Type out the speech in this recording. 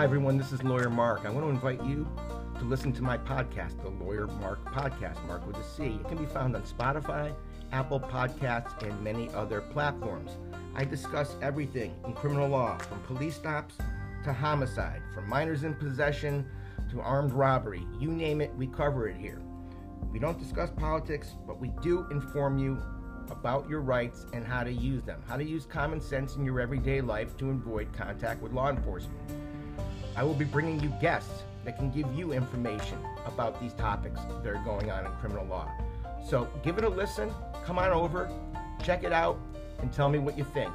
Hi, everyone. This is Lawyer Marc. I want to invite you to listen to my podcast, the Lawyer Marc Podcast, Marc with a C. It can be found on Spotify, Apple Podcasts, and many other platforms. I discuss everything in criminal law, from police stops to homicide, from minors in possession to armed robbery. You name it, we cover it here. We don't discuss politics, but we do inform you about your rights and how to use them, how to use common sense in your everyday life to avoid contact with law enforcement. I will be bringing you guests that can give you information about these topics that are going on in criminal law. So give it a listen, come on over, check it out, and tell me what you think.